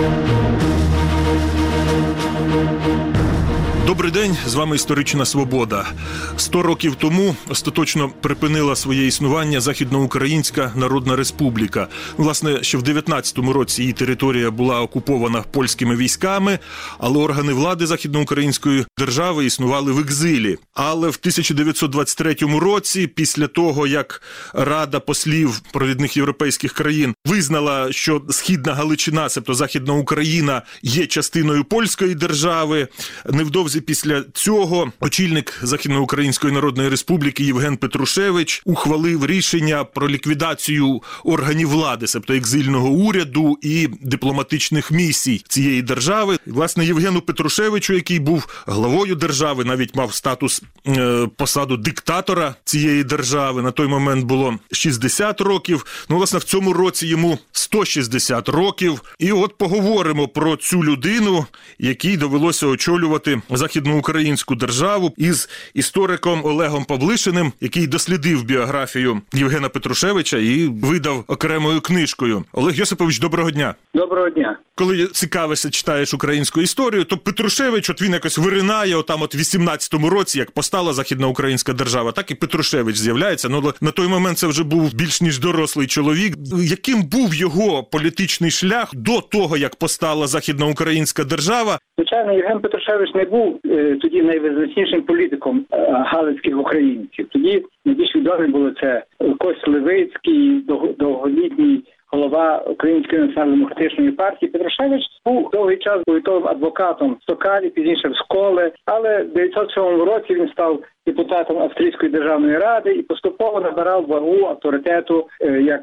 Thank you. Добрий день, з вами історична свобода. Сто років тому остаточно припинила своє існування Західноукраїнська Народна Республіка. Власне, ще в 19-му році її територія була окупована польськими військами, але органи влади західноукраїнської держави існували в екзилі. Але в 1923 році, після того як Рада послів провідних європейських країн визнала, що східна Галичина, себто Західна Україна, є частиною польської держави, невдовзі після цього очільник Західноукраїнської Народної Республіки Євген Петрушевич ухвалив рішення про ліквідацію органів влади, себто екзильного уряду і дипломатичних місій цієї держави. Власне, Євгену Петрушевичу, який був главою держави, навіть мав статус е, посаду диктатора цієї держави. На той момент було 60 років. Ну, власне, в цьому році йому 160 років. І от поговоримо про цю людину, якій довелося очолювати західноукраїнську державу із істориком Олегом Павлишиним, який дослідив біографію Євгена Петрушевича і видав окремою книжкою. Олег Йосипович, доброго дня. Доброго дня. Коли цікавишся, читаєш українську історію, то Петрушевич, от він якось виринає отам, от 18-му році, як постала західноукраїнська держава, так і Петрушевич з'являється. Ну на той момент це вже був більш ніж дорослий чоловік. Яким був його політичний шлях до того, як постала західноукраїнська держава? Звичайно, Євген Петрушевич не був е, тоді найвизначнішим політиком е, галицьких українців. Тоді найбільш відомі були це Кость Левицький, дов- довголітній голова Української національно-демократичної партії. Петрушевич був довгий час повітовим адвокатом в Стокалі, пізніше в Сколе, але в 907 році він став депутатом Австрійської державної ради і поступово набирав вагу авторитету е, як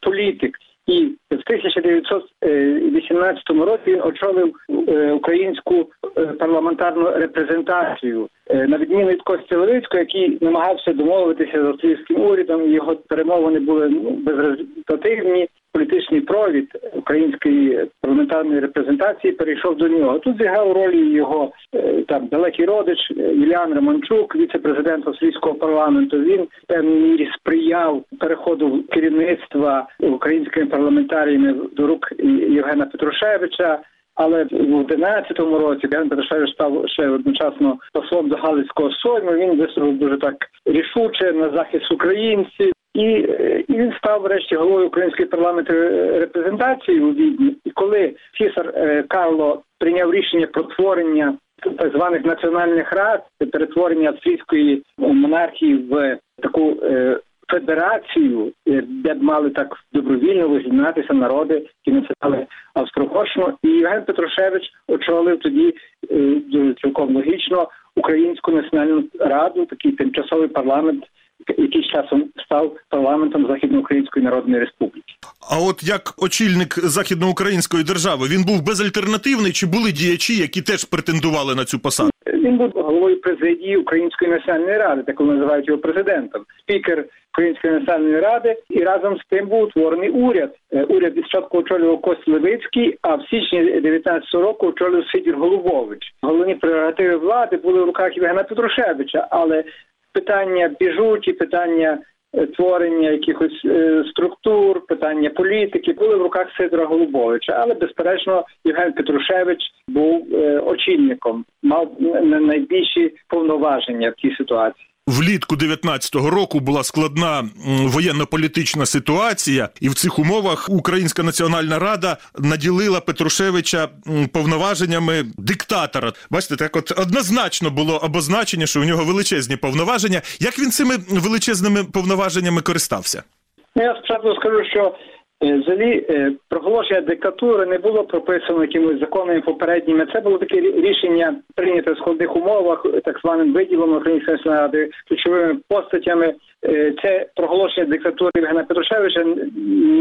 політик. І в 1918 році він очолив е, українську е, парламентарну репрезентацію Е, на відміну від Кості Левицького, який намагався домовитися з австрійським урядом. Його перемовини були ну, безрезультативні. Політичний провід української парламентарної репрезентації перейшов до нього. Тут зіграв роль і його е, там далекий родич е, Юліан Романчук, віце-президент австрійського парламенту. Він в певній мірі сприяв переходу керівництва українськими парламентаріями до рук Євгена Петрушевича. Але в 11-му році Євген Петрушевич став ще одночасно послом до Галицького Сойму. Він виступив дуже так рішуче на захист українців. І, і він став врешті головою української парламентної репрезентації у Відні. І коли цісар е, Карло прийняв рішення про творення так званих національних рад, перетворення австрійської монархії в таку е, федерацію, е, де б мали так добровільно визначатися народи, які називали Австро-Угорщину. І Євген Петрушевич очолив тоді е, дуже цілком логічно Українську національну раду, такий тимчасовий парламент, який часом став парламентом Західноукраїнської Народної Республіки. А от як очільник західноукраїнської держави він був безальтернативний, чи були діячі, які теж претендували на цю посаду? Він був головою президії Української національної ради, так називають його президентом, спікер Української національної ради, і разом з тим був утворений уряд. Е, Уряд від спочатку очолював Кость Левицький, а в січні 19 року очолював Сидір Голубович. Головні прерогативи влади були в руках Євгена Петрушевича, але питання біжуті, питання творення якихось е, структур, питання політики були в руках Сидора Голубовича. Але безперечно, Євген Петрушевич був е, очільником, мав найбільші повноваження в цій ситуації. Влітку 19-го року була складна воєнно-політична ситуація, і в цих умовах Українська національна рада наділила Петрушевича повноваженнями диктатора. Бачите, так от однозначно було обозначення, що у нього величезні повноваження. Як він цими величезними повноваженнями користався? Ну, я спочатку скажу, що взагалі е, проголошення диктатури не було прописано якимось законами попередніми. Це було таке рішення прийняте в складних умовах, е, так званим виділом Української ради, ключовими постатями. Е, Це проголошення диктатури Євгена Петрушевича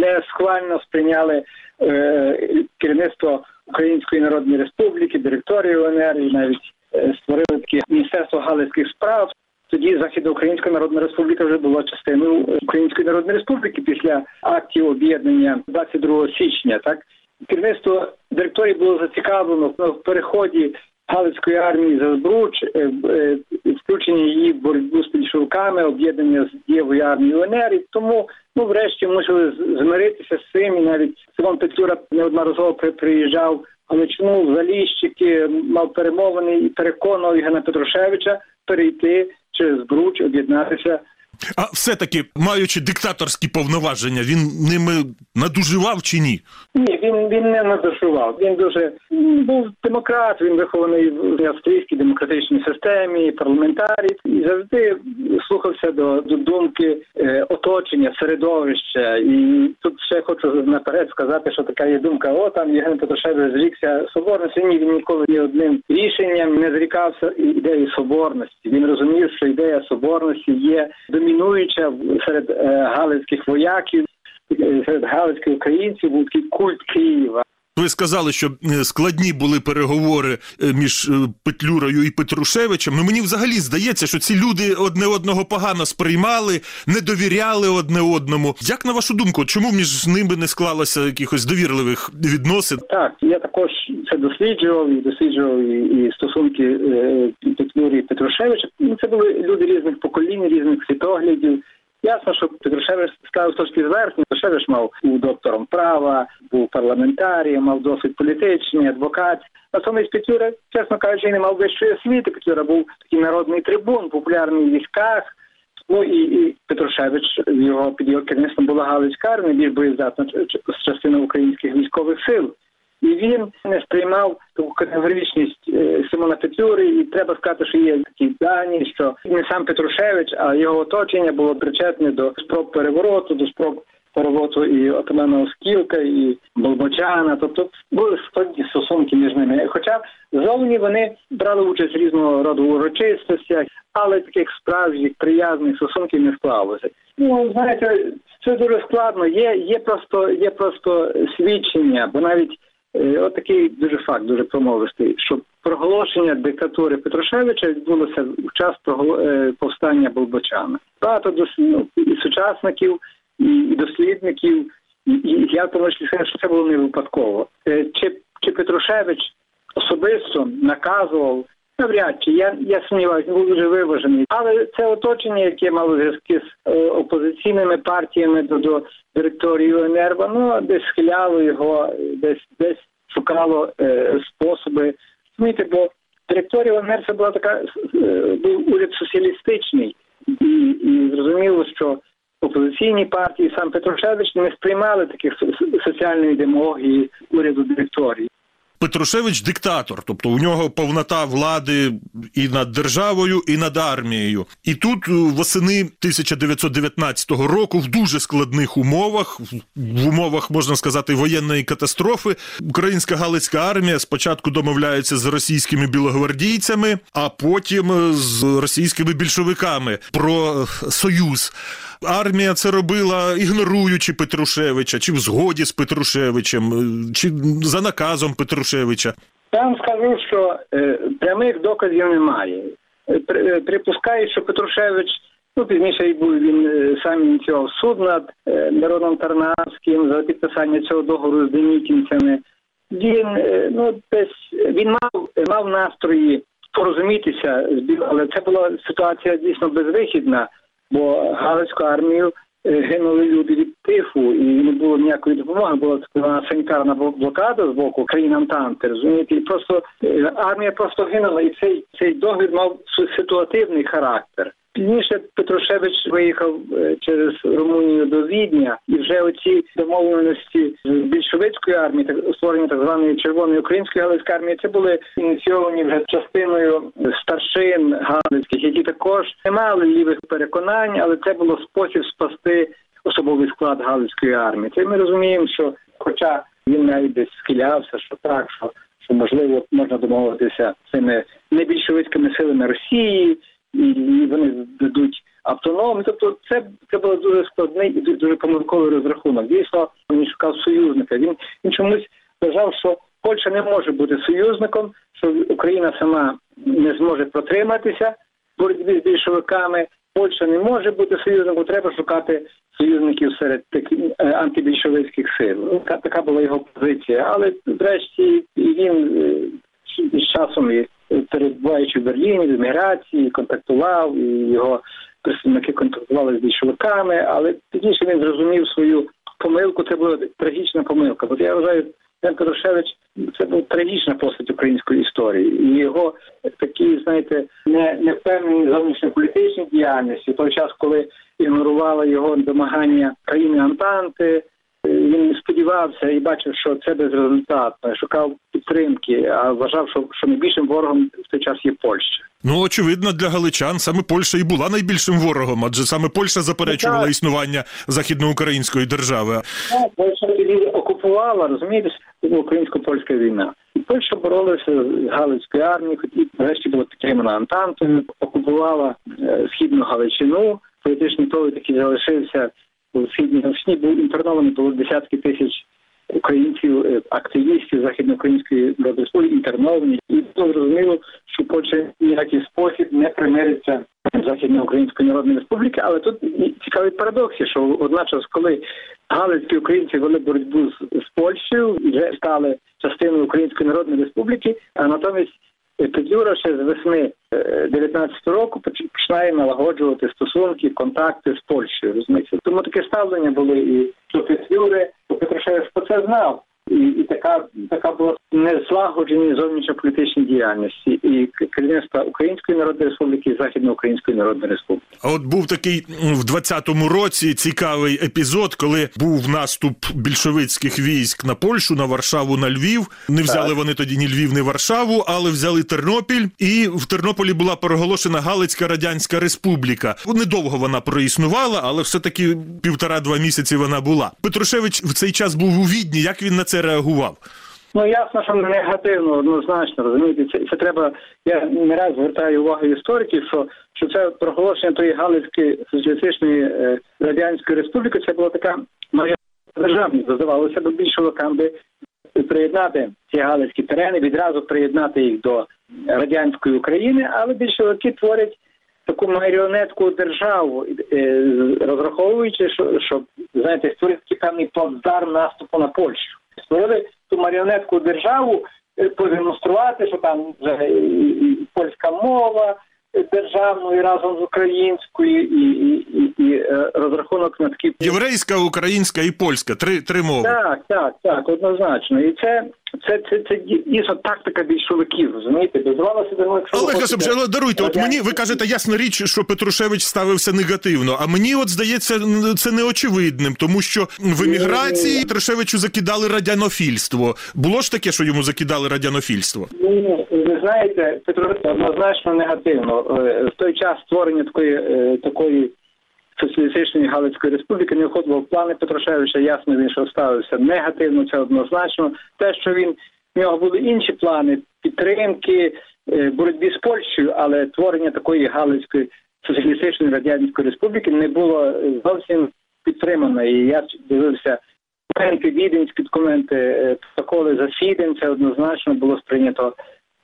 не схвально сприйняли е, керівництво Української Народної Республіки, директорії УНР і навіть е, створили таке міністерство галицьких справ. Тоді Західноукраїнська Народна Республіка вже була частиною Української Народної Республіки після актів об'єднання 22 січня. Так керівництво директорії було зацікавлено в переході Галицької армії за Збруч, е, е, включення її в боротьбу з більшовиками, об'єднання з дієвою армією УНР. І тому, ну, врешті, мусили змиритися з цим. І навіть Симон Петлюра неодноразово при- приїжджав Галичину, Заліщики, мав перемовини і переконував Євгена Петрушевича перейти через Збруч, об'єднатися А все-таки, маючи диктаторські повноваження, він ними надуживав чи ні? Ні, він він не надушував. Він дуже м, був демократ. Він вихований в австрійській демократичній системі, парламентарій і завжди слухався до, до думки е, оточення, середовища. І тут ще хочу наперед сказати, що така є думка. О, там Євген Петрушевич зрікся соборності. Ні, він ніколи ні одним рішенням не зрікався ідеї соборності. Він розумів, що ідея соборності є домінуюча серед е, галицьких вояків серед галицьких українців був такий культ Києва. Ви сказали, що е, складні були переговори е, між Петлюрою і Петрушевичем. Ну мені взагалі здається, що ці люди одне одного погано сприймали, не довіряли одне одному. Як на вашу думку, чому між ними не склалося якихось довірливих відносин? Так, я також це досліджував і досліджував і, і стосунки е, Петлюри Петрушевича. Ну, Це були люди різних поколінь, різних світоглядів. Ясно, що Петрушевич став трошки зверхній. Петрушевич мав був доктором права, був парламентарієм, мав досвід політичний, адвокат. Натомість Петлюра, чесно кажучи, не мав вищої освіти. Петлюра був такий народний трибун, популярний в військах. Ну і, і Петрушевич його під його керівництвом була Галицька армія, більш боєздатна частина українських військових сил. І він не сприймав таку категоричність е, Симона Петлюри, і треба сказати, що є такі дані, що не сам Петрушевич, а його оточення було причетне до спроб перевороту, до спроб перевороту і отамана Оскілка, і Болбочана. Тобто були складні стосунки між ними. Хоча зовні вони брали участь різного роду урочистостях, але таких справжніх приязних стосунків не склалося. Ну знаєте, це дуже складно. Є, є просто є просто свідчення, бо навіть Е, От дуже факт, дуже промовистий, що проголошення диктатури Петрушевича відбулося в час е, повстання Болбочана. Багато дос- ну, і сучасників, і, дослідників, і, я в тому числі скажу, що це було не випадково. Е, Чи, чи Петрушевич особисто наказував? Навряд чи я, я сумніваюся, був дуже виважений. Але це оточення, яке мало зв'язки з опозиційними партіями до, до директорії УНР, ну десь схиляло його, десь десь шукало е, способи. Розумієте, бо директорія це була така е, був уряд соціалістичний, і, і зрозуміло, що опозиційні партії, сам Петрушевич не сприймали таких со- соціальної демагогії уряду директорії. Петрушевич диктатор, тобто у нього повнота влади і над державою, і над армією. І тут е, восени 1919 року, в дуже складних умовах, в умовах можна сказати воєнної катастрофи, українська галицька армія спочатку домовляється з російськими білогвардійцями, а потім е, з російськими більшовиками про е, союз. Армія це робила, ігноруючи Петрушевича, чи в згоді з Петрушевичем, е, чи за наказом Петрушевича. Я вам скажу, що е, прямих доказів немає. Е, при- е, Припускаю, що Петрушевич, ну пізніше й був він сам ініціював суд над народом Тарнавським за підписання цього договору з демітінцями. Він ну десь він мав мав настрої порозумітися з але це була ситуація дійсно безвихідна, бо Галицьку армію е, гинули люди від тифу, і не було ніякої допомоги. Була така санітарна блокада з боку країн Антанти, розумієте, і просто е, армія просто гинула, і цей цей догляд мав ситуативний характер. Пізніше Петрушевич виїхав е, через Румунію до Відня, і вже оці домовленості з більшовицької армії, так створення так званої червоної української галицької армії, це були ініційовані вже частиною старшин галицьких, які також не мали лівих переконань, але це було спосіб спасти особовий склад галицької армії. Це ми розуміємо, що, хоча він навіть десь схилявся, що так, що, що можливо можна домовитися цими небільшовицькими силами Росії, і, вони дадуть автономію. Тобто, це це було дуже складний і дуже помилковий розрахунок. Дійсно, він шукав союзника. Він він чомусь вважав, що Польща не може бути союзником, що Україна сама не зможе протриматися в боротьбі з більшовиками. Польща не може бути союзником, треба шукати союзників серед таких е, антибільшовицьких сил. Ну, Така, була його позиція. Але врешті він е, з часом е, перебуваючи в Берліні, в еміграції, контактував, і його представники контактували з більшовиками, але пізніше він зрозумів свою помилку. Це була трагічна помилка. Бо я вважаю, Ян Петрушевич це був трагічна постать української історії, і його такі, знаєте, не, не впевнені зовнішньополітичній діяльності в той час, коли ігнорували його домагання країни Антанти. Він сподівався і бачив, що це безрезультатно, шукав підтримки, а вважав, що, що найбільшим ворогом в той час є Польща. Ну, очевидно, для галичан саме Польща і була найбільшим ворогом, адже саме Польща заперечувала так. існування західноукраїнської держави. Ну, Польща тоді окупувала, розумієте, українсько-польська війна. І Польща боролася з Галицькою армією, і врешті була підтримана Антантою, окупувала е, східну Галичину. Політичний той такий залишився у східній Галичині, був інтерновані було десятки тисяч українців, е, активістів Західноукраїнської Республіки, інтерновані. І було зрозуміло, що Польща ніякий спосіб не примириться Західноукраїнської Народної Республіки, але тут і цікавий парадокс, є, що одночас, коли галицькі українці вели боротьбу з, з Польщею, вже стали частиною Української Народної Республіки, а натомість е, Петлюра ще з весни е, 19-го року починає налагоджувати стосунки, контакти з Польщею. Розумієте? Тому таке ставлення було і до Петлюри, то Петрушевич про це знав. І така була незлагоджені зовнішньополітичні діяльності і керівництва Української Народної Республіки і Західноукраїнської Народної Республіки. А от був такий в 20-му році цікавий епізод, коли був наступ більшовицьких військ на Польщу, на Варшаву, на Львів. Не взяли Так. вони тоді ні Львів, ні Варшаву, але взяли Тернопіль. І в Тернополі була проголошена Галицька Радянська Республіка. Недовго вона проіснувала, але все-таки півтора-два місяці вона була. Петрушевич в цей час був у Відні. Як він на це реагував? Ну ясно, що негативно, однозначно розумієте. Це, це треба. Я не раз звертаю увагу істориків, що, що це проголошення тої Галицької соціалістичної е, радянської республіки. Це була така моя державність. Здавалося б більшовикам би приєднати ці галицькі терени, відразу приєднати їх до радянської України, але більшовики творять таку маріонетку державу, е, розраховуючи, що, що знаєте, створити певний плацдарм наступу на Польщу. Створили ту маріонетку державу, е, продемонструвати, що там вже і, польська мова державною разом з українською, і, і, і, і е, розрахунок на такі Єврейська, українська і польська три, три мови. так, так, так, однозначно. І це, це, це, це дійсно тактика більшовиків, розумієте? Дозвалося до ви Олег хочете але даруйте, от мені ви кажете ясна річ, що Петрушевич ставився негативно. А мені от здається, це неочевидним, тому що в еміграції Петрушевичу закидали радянофільство. Було ж таке, що йому закидали радянофільство? Ну, ви знаєте, Петро однозначно негативно. Е, В той час створення такої е, такої соціалістичної Галицької республіки не входило в плани Петрушевича. Ясно він що ставився негативно. Це однозначно. Те, що він в нього були інші плани підтримки е, боротьбі з Польщею, але творення такої Галицької соціалістичної радянської республіки не було зовсім підтримано. І я дивився віденські документи, протоколи засідань, це однозначно було сприйнято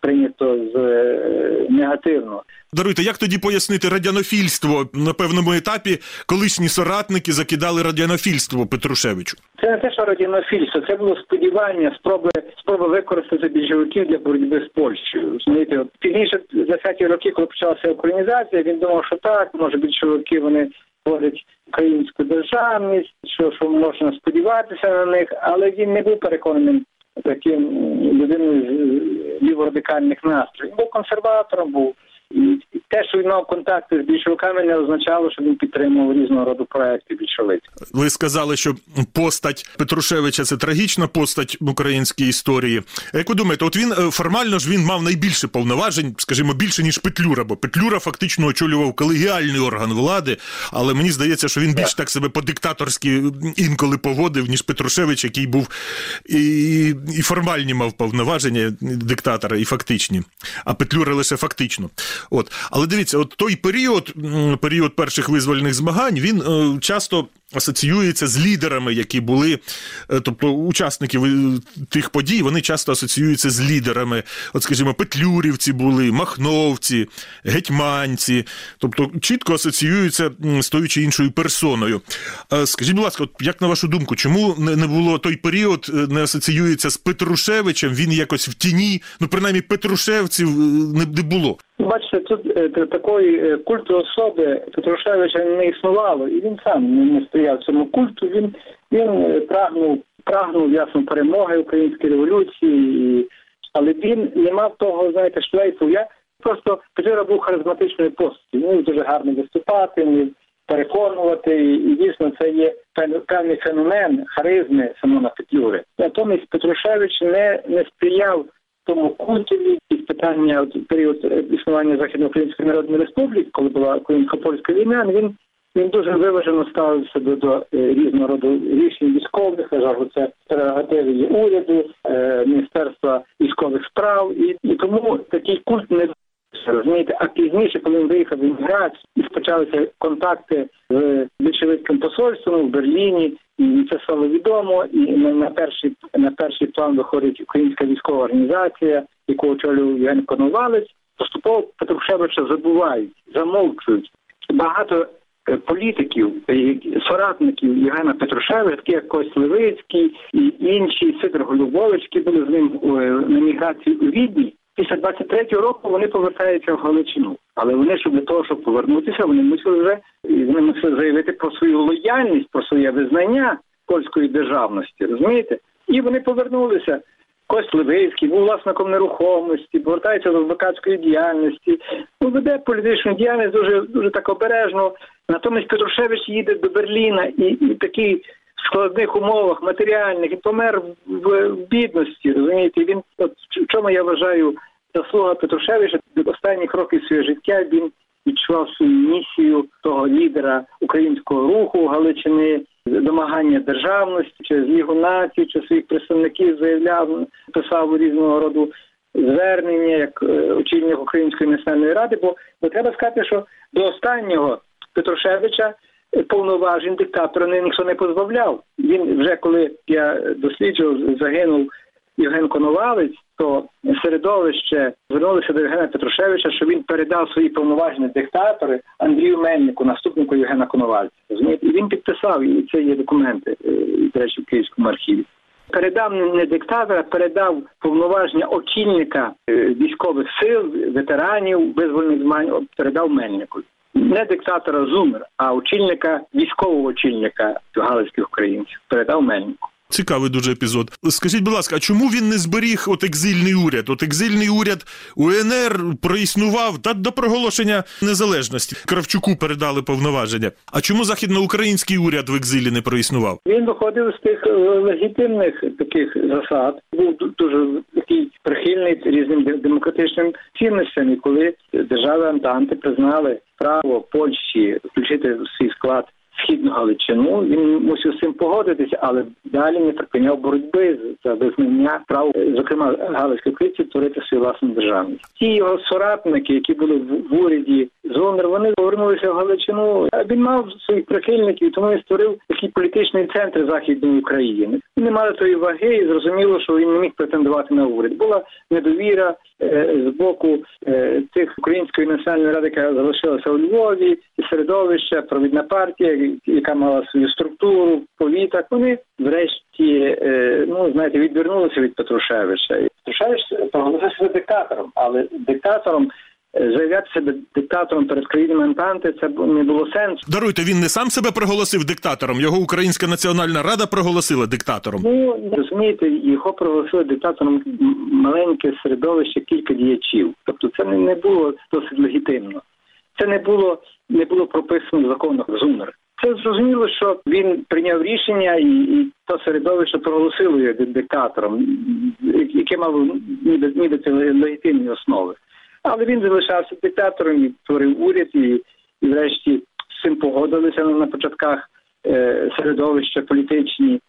прийнято з е, негативно. Даруйте, як тоді пояснити радянофільство на певному етапі, колишні соратники закидали радянофільство Петрушевичу? Це не те, що радіонофільство, це було сподівання, спроби спроби використати більшовиків для боротьби з Польщею. От пізніше за 20-ті роки, коли почалася українізація, він думав, що так, може більшовики вони творять українську державність, що, що можна сподіватися на них, але він не був переконаним таким людиною ліворадикальних настроїв. Був консерватором, був і те, що він мав контакти з більшовиками, не означало, що він підтримував різного роду проекти більшовицькі. Ви сказали, що постать Петрушевича це трагічна постать в українській історії. Як ви думаєте, от він е, формально ж він мав найбільше повноважень, скажімо, більше ніж Петлюра, бо Петлюра фактично очолював колегіальний орган влади, але мені здається, що він більш так себе по-диктаторськи інколи поводив, ніж Петрушевич, який був і, і формальні мав повноваження диктатора, і фактичні, а Петлюра лише фактично. От, але дивіться, от той період, період перших визвольних змагань, він е, часто асоціюється з лідерами, які були, е, тобто учасників е, тих подій, вони часто асоціюються з лідерами. От, скажімо, петлюрівці були, махновці, гетьманці, тобто чітко асоціюються з тою чи іншою персоною. Е, Скажіть, будь ласка, як на вашу думку, чому не було той період, е, не асоціюється з Петрушевичем? Він якось в тіні, ну принаймні Петрушевців не, було. Бачите, тут такої культу особи Петрушевича не існувало, і він сам не, не стояв цьому культу. Він він е, прагнув прагнув ясно перемоги української революції, і... але він не мав того, знаєте, шлейфу. Я просто Петро був харизматичною постаті. Він дуже гарно виступати, вмів переконувати, і, і дійсно це є пев- певний феномен харизми Симона Петлюри. Натомість Петрушевич не, не сприяв тому культові і питання от, період існування Західноукраїнської Народної Республіки, коли була українсько-польська війна, він він дуже виважено ставився до, до е, різного роду рішень військових, вважав, що це прерогативи є уряду, е, міністерства військових справ, і, і тому такий культ не Розумієте, а пізніше, коли він виїхав в еміграцію, і почалися контакти з більшовицьким посольством в Берліні, і це стало відомо. І на, перший на перший план виходить українська військова організація, яку очолював Євген Коновалець. Поступово Петрушевича забувають, замовчують. Багато політиків, е, соратників Євгена Петрушевича, такі як Кость Левицький і інші Сидор Голюбович, які були з ним е, на міграції у Відні. Після 23-го року вони повертаються в Галичину. Але вони, щоб для того, щоб повернутися, вони мусили вже вони мусили заявити про свою лояльність, про своє визнання польської державності. Розумієте? І вони повернулися. Кость Левицький був власником нерухомості, повертається до адвокатської діяльності. Ну, веде політичну діяльність дуже дуже так обережно. Натомість Петрушевич їде до Берліна і, і в складних умовах матеріальних і помер в, в бідності. Розумієте, він от в чому я вважаю заслуга Петрушевича останніх років своє життя він відчував свою місію того лідера українського руху Галичини, домагання державності через Лігу націй, чи своїх представників заявляв, писав різного роду звернення як е, очільник Української національної ради. Бо, бо треба сказати, що до останнього Петрушевича е, повноважень диктатора не- ніхто не позбавляв. Він вже коли я досліджував, загинув Євген Коновалець, то середовище звернулося до Євгена Петрушевича, що він передав свої повноваження диктатори Андрію Мельнику, наступнику Євгена Коновальця. І він підписав, і це є документи, е, до речі, в Київському архіві. Передав не диктатора, передав повноваження очільника е, військових сил, ветеранів визвольних змагань, передав Мельнику. Не диктатора Зумер, а очільника, військового очільника галицьких українців передав Мельнику. Цікавий дуже епізод. Скажіть, будь ласка, а чому він не зберіг от екзильний уряд? От екзильний уряд УНР проіснував та до проголошення незалежності. Кравчуку передали повноваження. А чому західноукраїнський уряд в екзилі не проіснував? Він виходив з тих е, легітимних таких засад. Був дуже такий прихильний різним демократичним цінностям. І коли держави Антанти признали право Польщі включити в свій склад східну Галичину, він мусив з цим погодитися, але далі не припиняв боротьби за визнання прав, зокрема Галицької українців, творити свою власну державність. Ті його соратники, які були в, уряді Зонер, вони в Галичину. А Він мав своїх прихильників, тому він створив такий політичний центр західної України. Не мали тої ваги, і зрозуміло, що він не міг претендувати на уряд. Була недовіра е, з боку е, тих української національної ради, яка залишилася у Львові, і середовища, провідна партія, яка мала свою структуру, повітах. Вони врешті, е, ну знаєте, відвернулися від Петрушевича. І Петрушевич проголосив диктатором, але диктатором. Заявляти себе диктатором перед країнами Антанти це не було сенсу. Даруйте, він не сам себе проголосив диктатором. Його Українська національна рада проголосила диктатором. Ну розумієте, його проголосили диктатором маленьке середовище кілька діячів. Тобто, це не, не було досить легітимно. Це не було не було прописано в законах Зумер. Це зрозуміло, що він прийняв рішення, і, і то середовище проголосило його диктатором, яке мало ніби ніби це легітимні основи. Але він залишався диктатором і творив уряд, і, і врешті з цим погодилися на, початках е, середовища політичні.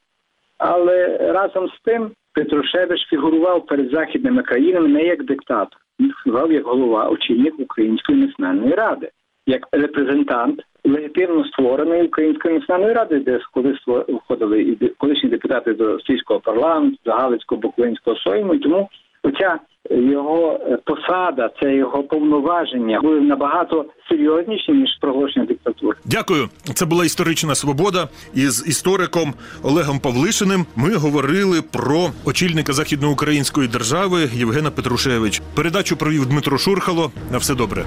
Але разом з тим Петрушевич фігурував перед західними країнами не як диктатор, він фігурував як голова очільник Української національної ради, як репрезентант легітимно створений Українською національною радою, де коли входили і колишні депутати до австрійського парламенту, до Галицького Буковинського Сойму, і тому оця його е, посада, це його повноваження були набагато серйозніші ніж проголошення диктатури. Дякую. Це була історична свобода. Із істориком Олегом Павлишиним ми говорили про очільника західноукраїнської держави Євгена Петрушевич. Передачу провів Дмитро Шурхало. На все добре.